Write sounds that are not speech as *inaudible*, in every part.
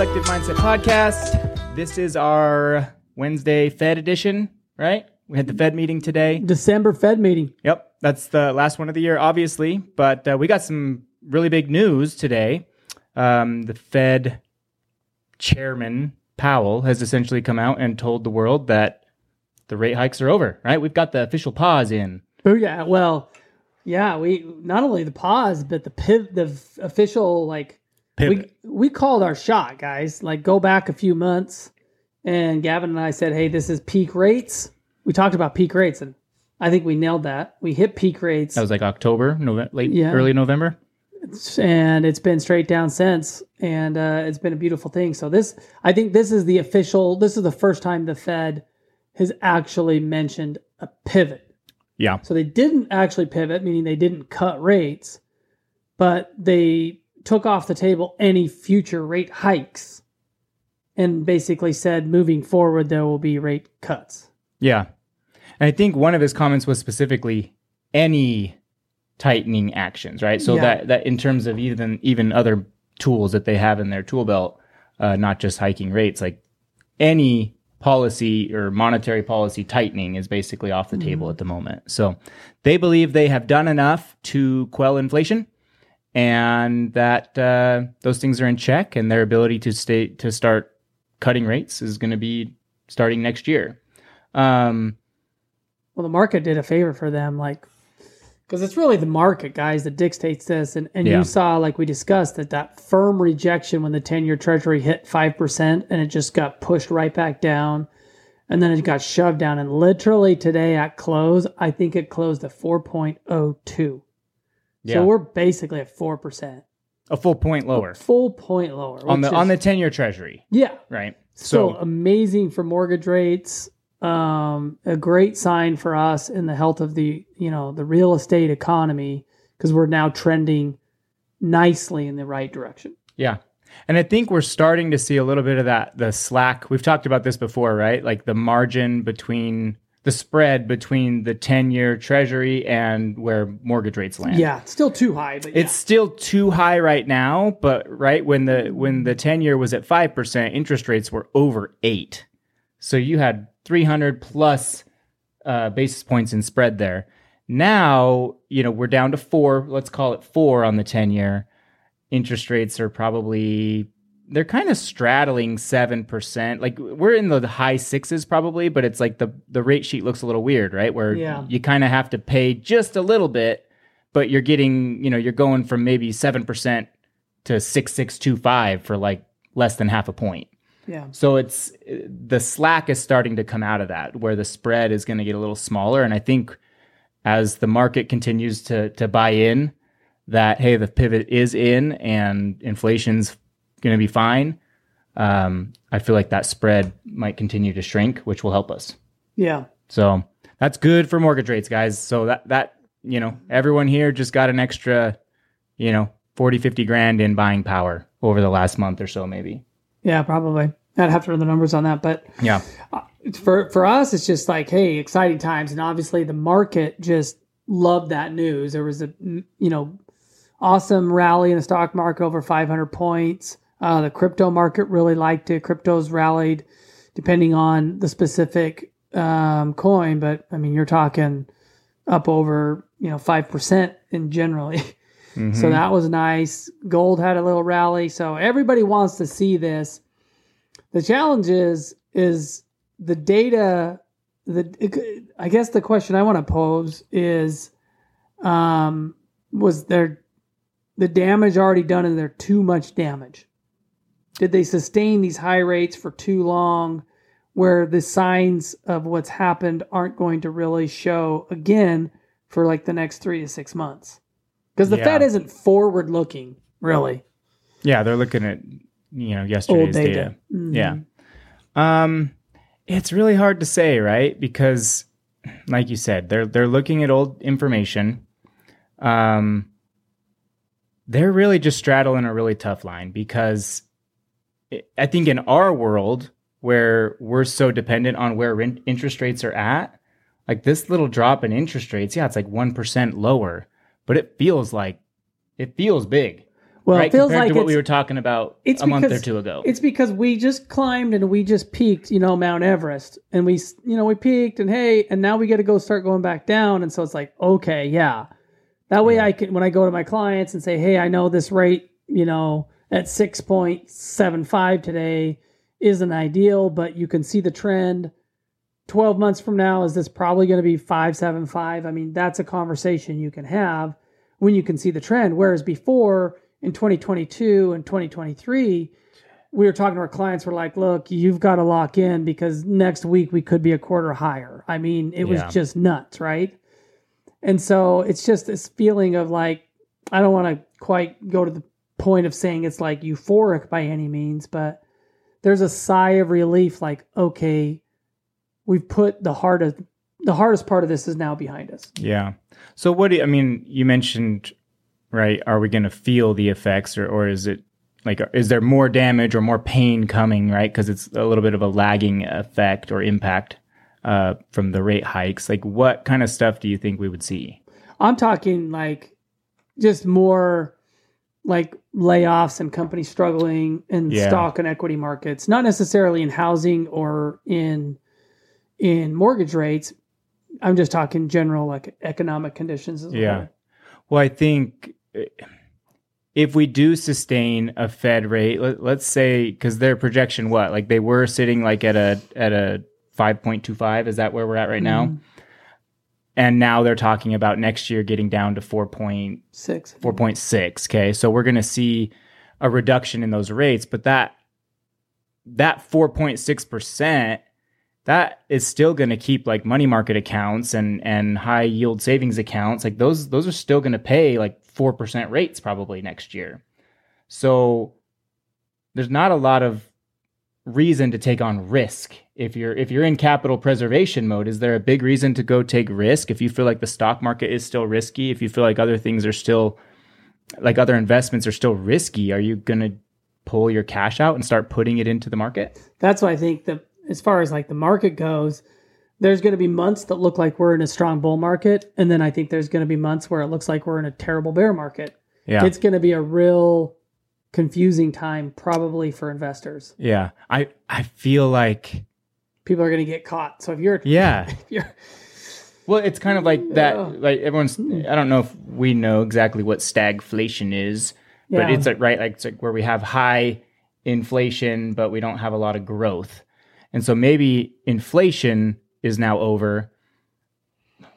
Collective Mindset Podcast. This is our Wednesday Fed edition, right? We had the Fed meeting today. December Fed meeting. Yep, that's the last one of the year, obviously. But uh, we got some really big news today. Um, the Fed chairman, Powell, has essentially come out and told the world that the rate hikes are over, right? We've got the official pause in. Oh yeah, well, yeah. We not only the pause, but the piv- the official like Pivot. we we called our shot, guys. Like go back a few months, and Gavin and I said, "Hey, this is peak rates." We talked about peak rates, and I think we nailed that. We hit peak rates, That was like October, November, late, Yeah. early November. and it's been straight down since, and uh, it's been a beautiful thing. So this, I think, this is the official. This is the first time the Fed has actually mentioned a pivot. Yeah. So they didn't actually pivot, meaning they didn't cut rates, but they took off the table any future rate hikes and basically said moving forward there will be rate cuts. Yeah. And I think one of his comments was specifically any tightening actions, right? So Yeah. that that in terms of even even other tools that they have in their tool belt, uh, not just hiking rates, like any policy or monetary policy tightening is basically off the table at the moment. So they believe they have done enough to quell inflation and that uh, those things are in check and their ability to stay to start cutting rates is going to be starting next year. Um, Well, the market did a favor for them, like, because it's really the market, guys, that dictates this. And, and Yeah. you saw, like we discussed, that that firm rejection when the 10 year treasury hit 5% and it just got pushed right back down. And then it got shoved down. And literally today at close, I think it closed at 4.02. Yeah. So we're basically at 4%. a full point lower Full point lower. on the which on the 10 year treasury, Yeah. right? So So amazing for mortgage rates. Um, a great sign for us in the health of the you know the real estate economy because we're now trending nicely in the right direction. yeah. And I think we're starting to see a little bit of that the slack. We've talked about this before, right? Like the margin between the spread between the 10 year treasury and where mortgage rates land. Yeah, it's still too high, but It's still too high right now, but right when the when the 10 year was at 5%, interest rates were over 8. So you had 300 plus uh, basis points in spread there. Now, you know, we're down to 4, let's call it 4 on the 10 year. Interest rates are probably they're kind of straddling 7%. Like we're in the high 6s probably, but it's like the the rate sheet looks a little weird, right? Where Yeah. you kind of have to pay just a little bit but you're getting, you know, you're going from maybe 7% to 6625 for like less than half a point. yeah, So it's the slack is starting to come out of that where the spread is going to get a little smaller and I think as the market continues to to buy in that hey the pivot is in and inflation's going to be fine um, I feel like that spread might continue to shrink which will help us. yeah, So that's good for mortgage rates, guys. So that that you know, everyone here just got an extra, you know, 40, 50 grand in buying power over the last month or so, maybe. yeah, probably. I'd have to run the numbers on that, but Yeah. for for us, it's just like, hey, exciting times, and obviously the market just loved that news. There was a you know awesome rally in the stock market over 500 points. Uh, the crypto market really liked it. Cryptos rallied, depending on the specific um, coin, but I mean, you're talking up over you know five percent in generally. *laughs* So that was nice. Gold had a little rally. So everybody wants to see this. The challenge is is the data. The I guess the question I want to pose is, um, was there the damage already done? Is there too much damage? Did they sustain these high rates for too long, where the signs of what's happened aren't going to really show again for like the next three to six months? Because the Yeah. Fed isn't forward looking, really. Yeah, they're looking at you know Old yesterday's data. data. Mhm. Yeah. Um it's really hard to say, right? Because like you said, they're they're looking at old information. Um they're really just straddling a really tough line because I- think in our world where we're so dependent on where rent, interest rates are at, like this little drop in interest rates, yeah, it's like 1% lower, but it feels like it feels big. Well, right? it feels Compared like to what we were talking about it's a month or two ago. It's because we just climbed and we just peaked, you know, Mount Everest, and we, you know, we peaked, and hey, and now we got to go start going back down, and so it's like, okay, yeah, that way Yeah. I can when I go to my clients and say, hey, I know this rate, you know, at six point seven five today isn't ideal, but you can see the trend. Twelve months from now, is this probably going to be five seven five? I mean, that's a conversation you can have when you can see the trend. Whereas before in 2022 and 2023, we were talking to our clients. We're like, look, you've got to lock in because next week we could be a quarter higher. I mean, it was just nuts, right? And so it's just this feeling of like, I don't want to quite go to the point of saying it's like euphoric by any means, but there's a sigh of relief like, okay, we've put the hardest, the hardest part of this is now behind us. Yeah. So what do you, I mean? You mentioned, right? Are we going to feel the effects, or or is it like is there more damage or more pain coming? Right? Because it's a little bit of a lagging effect or impact uh, from the rate hikes. Like what kind of stuff do you think we would see? I'm talking like just more like layoffs and companies struggling in Yeah. stock and equity markets, not necessarily in housing or in in mortgage rates. I'm just talking general like economic conditions as Yeah. well. Well, I think uh, if we do sustain a Fed rate, let, let's say because their projection, what like they were sitting like at a at a five point two five. Is that where we're at right now? And now they're talking about next year getting down to four point Six. 4.6 okay? So we're going to see a reduction in those rates but that that 4.6% that is still going to keep like money market accounts and and high yield savings accounts. Like those those are still going to pay like 4% rates probably next year. So there's not a lot of reason to take on risk if you're if you're in capital preservation mode is there a big reason to go take risk if you feel like the stock market is still risky if you feel like other things are still like other investments are still risky are you going to pull your cash out and start putting it into the market That's why I think that as far as like the market goes, there's going to be months that look like we're in a strong bull market, and then I think there's going to be months where it looks like we're in a terrible bear market. yeah It's going to be a real confusing time probably for investors. yeah i i feel like People are going to get caught. So if you're *laughs* yeah if you're well it's kind of like that Yeah. like everyone's i don't know if we know exactly what stagflation is but Yeah. it's like right like it's like where we have high inflation but we don't have a lot of growth and so maybe inflation is now over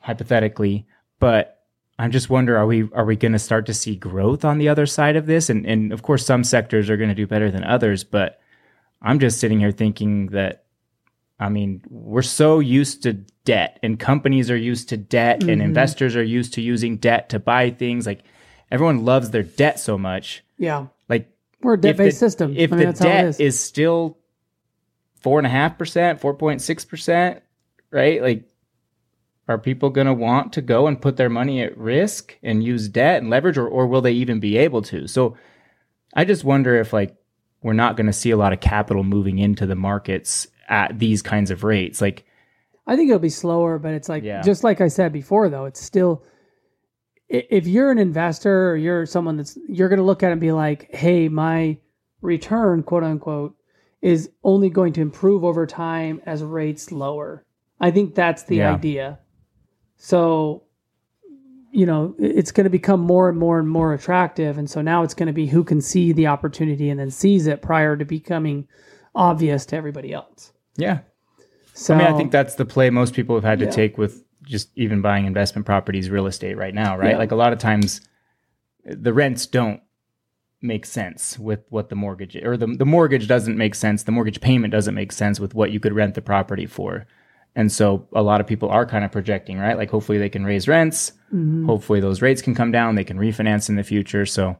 hypothetically but i'm just wonder are we are we going to start to see growth on the other side of this and and of course some sectors are going to do better than others but i'm just sitting here thinking that i mean we're so used to debt and companies are used to debt and Mhm. investors are used to using debt to buy things like everyone loves their debt so much yeah, like we're a debt based system. If I mean, the that's how it debt is. is. still four and a half percent, four point six percent, right? Like, are people going to want to go and put their money at risk and use debt and leverage, or or will they even be able to? So, I just wonder if like we're not going to see a lot of capital moving into the markets at these kinds of rates. Like, I think it'll be slower, but it's like Yeah. just like I said before, though, it's still if you're an investor or you're someone that's you're going to look at it and be like, "Hey, my return, quote unquote, is only going to improve over time as rates lower." I think that's the Yeah. idea. So, you know, it's going to become more and more and more attractive, and so now it's going to be who can see the opportunity and then seize it prior to becoming obvious to everybody else. yeah, So I mean, I think that's the play most people have had to Yeah. take with just even buying investment properties, real estate right now, right? Yeah. Like a lot of times the rents don't make sense with what the mortgage or the, the mortgage doesn't make sense. The mortgage payment doesn't make sense with what you could rent the property for. And so a lot of people are kind of projecting, right? Like hopefully they can raise rents. Mhm. Hopefully those rates can come down. They can refinance in the future. So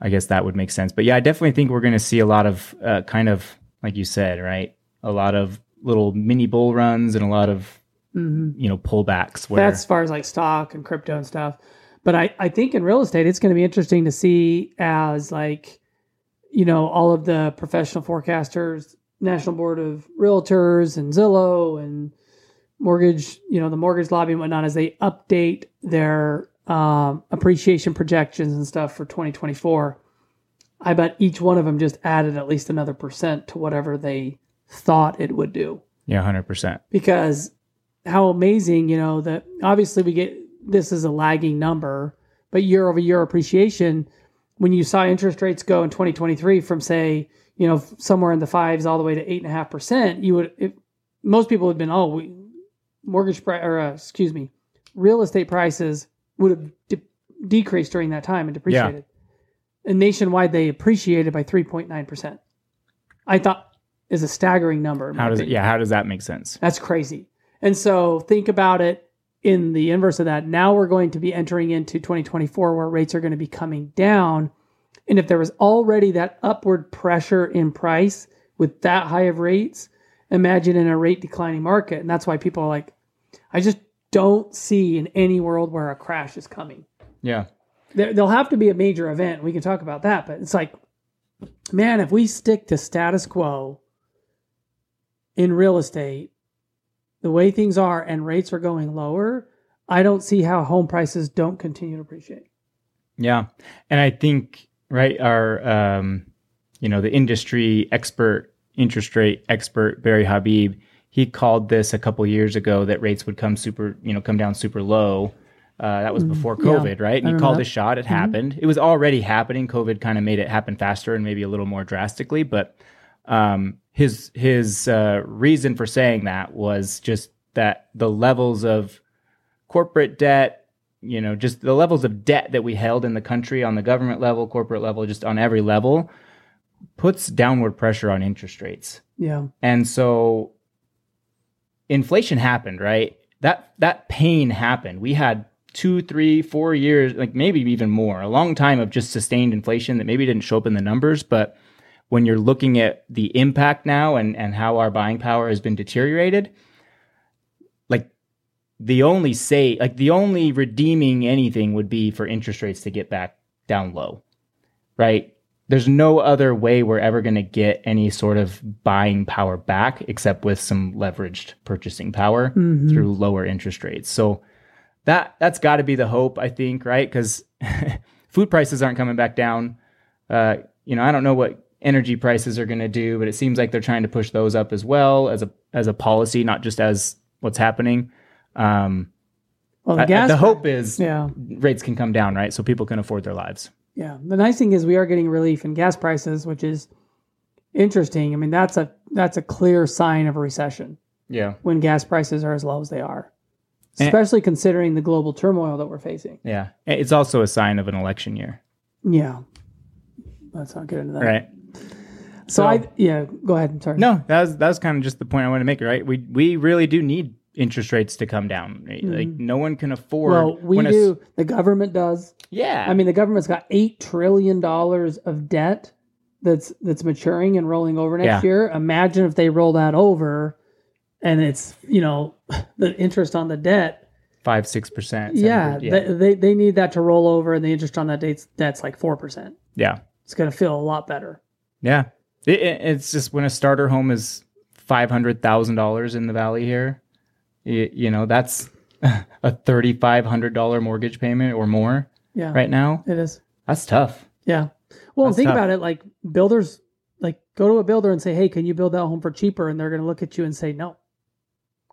I guess that would make sense. But yeah, I definitely think we're going to see a lot of uh, kind of, like you said, right? A lot of little mini bull runs and a lot of, Mhm. you know, pullbacks where That's as far as like stock and crypto and stuff. But I, I think in real estate, it's going to be interesting to see as like, you know, all of the professional forecasters, National Board of Realtors and Zillow and mortgage, you know, the mortgage lobby and whatnot, as they update their um, appreciation projections and stuff for 2024. I bet each one of them just added at least another percent to whatever they thought it would do. Yeah, hundred percent. Because how amazing, you know, that obviously we get this is a lagging number, but year over year appreciation, when you saw interest rates go in 2023 from say, you know, somewhere in the fives all the way to eight and a half percent, you would, if, most people would have been, oh, we, mortgage price, or uh, excuse me, real estate prices would have de- decreased during that time and depreciated. And nationwide, they appreciated by 3.9%. I thought is a staggering number. How does it? Yeah, how does that make sense? That's crazy. And so think about it in the inverse of that. Now we're going to be entering into 2024 where rates are going to be coming down. And if there was already that upward pressure in price with that high of rates, imagine in a rate declining market. And that's why people are like, I just don't see in any world where a crash is coming. Yeah, There, there'll have to be a major event. We can talk about that, but it's like, man, if we stick to status quo in real estate, the way things are, and rates are going lower, I don't see how home prices don't continue to appreciate. yeah, and I think right our um, you know the industry expert, interest rate expert Barry Habib, he called this a couple years ago that rates would come super, you know, come down super low. Uh, that was before Mm, yeah, COVID, right? And I he called that. a shot. It happened. It was already happening. COVID kind of made it happen faster and maybe a little more drastically. But um, his his uh, reason for saying that was just that the levels of corporate debt, you know, just the levels of debt that we held in the country on the government level, corporate level, just on every level, puts downward pressure on interest rates. Yeah. And so inflation happened, right? That that pain happened. We had two, three, four years, like maybe even more, a long time of just sustained inflation that maybe didn't show up in the numbers, but when you're looking at the impact now and, and how our buying power has been deteriorated, like the only say like the only redeeming anything would be for interest rates to get back down low. Right? There's no other way we're ever going to get any sort of buying power back except with some leveraged purchasing power Mhm. through lower interest rates. So that that's got to be the hope, I think, right? Cuz *laughs* food prices aren't coming back down. Uh, you know, I don't know what energy prices are going to do, but it seems like they're trying to push those up as well as a as a policy, not just as what's happening. Um, Well, the I- gas. the hope is Yeah. rates can come down, right? So people can afford their lives. Yeah. The nice thing is we are getting relief in gas prices, which is interesting. I mean, that's a that's a clear sign of a recession Yeah, when gas prices are as low as they are. Especially considering the global turmoil that we're facing. yeah. It's also a sign of an election year, Yeah. Let's not get into that. right? So, So- I yeah, go ahead. I'm sorry. No, that was that was kind of just the point I wanted to make, right? We we really do need interest rates to come down. Right? Like no one can afford. Mm-hmm. Well, we when a s- do. The government does. yeah, I mean, the government's got eight trillion dollars of debt that's that's maturing and rolling over next Yeah. year. Imagine if they roll that over, and it's you know the interest on the debt. five six percent. Yeah, yeah, They, they they need that to roll over, and the interest on that debt's that's like four percent. yeah, It's going to feel a lot better. yeah. It, it- it's just when a starter home is five hundred thousand dollars in the valley here, you, you know that's *laughs* a thirty five hundred dollar mortgage payment or more Yeah, right now. It is. That's tough. Yeah. Well, That's think tough. about it. Like builders, like go to a builder and say, "Hey, can you build that home for cheaper?" And they're going to look at you and say, "No,"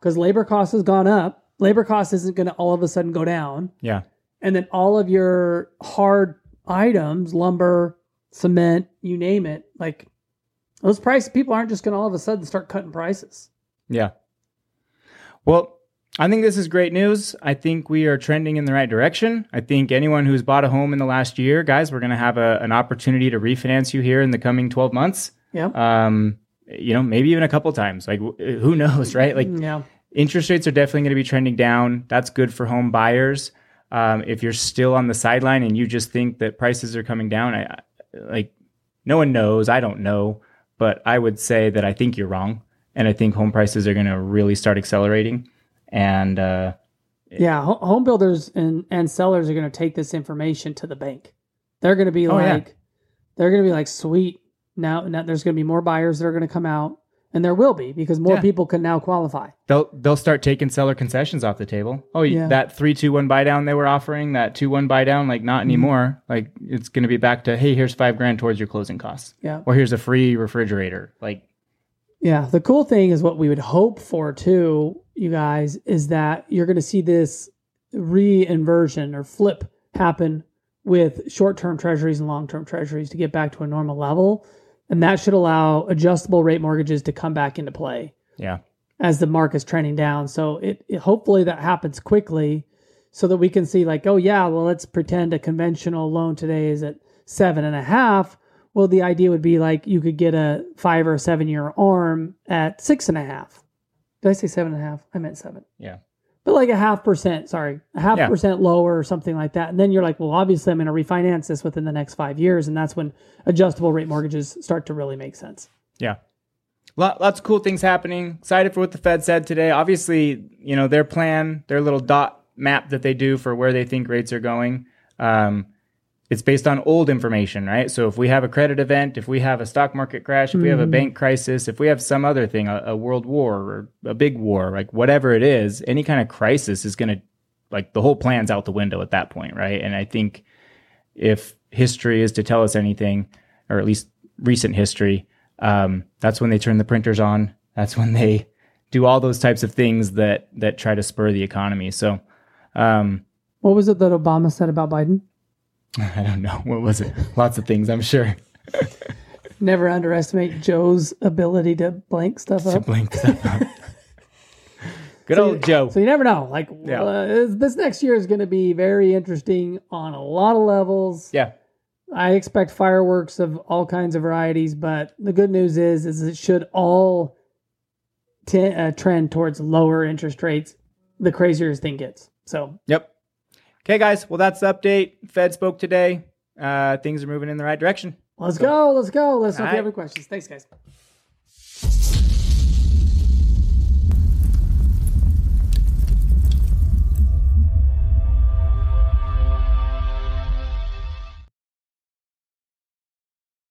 because labor cost has gone up. Labor cost isn't going to all of a sudden go down, Yeah, and then all of your hard items, lumber, cement, you name it, like those prices, people aren't just going to all of a sudden start cutting prices. Yeah. Well, I think this is great news. I think we are trending in the right direction. I think anyone who's bought a home in the last year, guys, we're going to have a, an opportunity to refinance you here in the coming 12 months. Yeah. Um, you know, maybe even a couple times. Like, who knows, right? Like, yeah. Interest rates are definitely going to be trending down. That's good for home buyers. Um, if you're still on the sideline and you just think that prices are coming down, I, like no one knows. I don't know, but I would say that I think you're wrong, and I think home prices are going to really start accelerating. And uh, Yeah, ho- home builders and, and sellers are going to take this information to the bank. They're going to be Oh, yeah. like, they're going to be like, sweet. Now, now there's going to be more buyers that are going to come out, and there will be because more Yeah. people can now qualify. They'll they'll start taking seller concessions off the table. Oh, Yeah. that three two one buy down they were offering, that two one buy down, like Mm-hmm. not anymore. Like it's going to be back to hey, here's five grand towards your closing costs, Yeah. or here's a free refrigerator. Like Yeah, the cool thing is what we would hope for too, you guys, is that you're going to see this re-inversion or flip happen with short-term treasuries and long-term treasuries to get back to a normal level, and that should allow adjustable rate mortgages to come back into play yeah, as the market's trending down. So it, it hopefully that happens quickly, so that we can see like, oh yeah, well let's pretend a conventional loan today is at seven and a half. Well, the idea would be like you could get a five or seven year arm at six and a half. Did I say seven and a half? I meant seven. yeah, But like a half percent, sorry, a half Yeah. percent lower or something like that. And then you're like, well, obviously I'm going to refinance this within the next five years. And that's when adjustable rate mortgages start to really make sense. yeah. Lots of cool things happening. Excited for what the Fed said today. Obviously, you know their plan, their little dot map that they do for where they think rates are going. Um, it's based on old information, right? So if we have a credit event, if we have a stock market crash, if we have a bank crisis, if we have some other thing, a, a world war or a big war, like whatever it is, any kind of crisis is going to, like the whole plan's out the window at that point, right? And I think if history is to tell us anything, or at least recent history, um, that's when they turn the printers on. That's when they do all those types of things that that try to spur the economy. So um, What was it that Obama said about Biden? *laughs* I don't know what was it. Lots of things, I'm sure. *laughs* Never underestimate Joe's ability to blank stuff To up. blank *laughs* stuff up. Good old Joe. So you never know. Like Yeah. uh, this- this next year is going to be very interesting on a lot of levels. yeah, I expect fireworks of all kinds of varieties, but the good news is, is it should all t- uh, trend towards lower interest rates. The crazier this thing gets. So yep. Okay, guys. Well, that's the update. Fed spoke today. Uh, things are moving in the right direction. let's go. Let's go. Let's if you have any questions. Thanks, guys.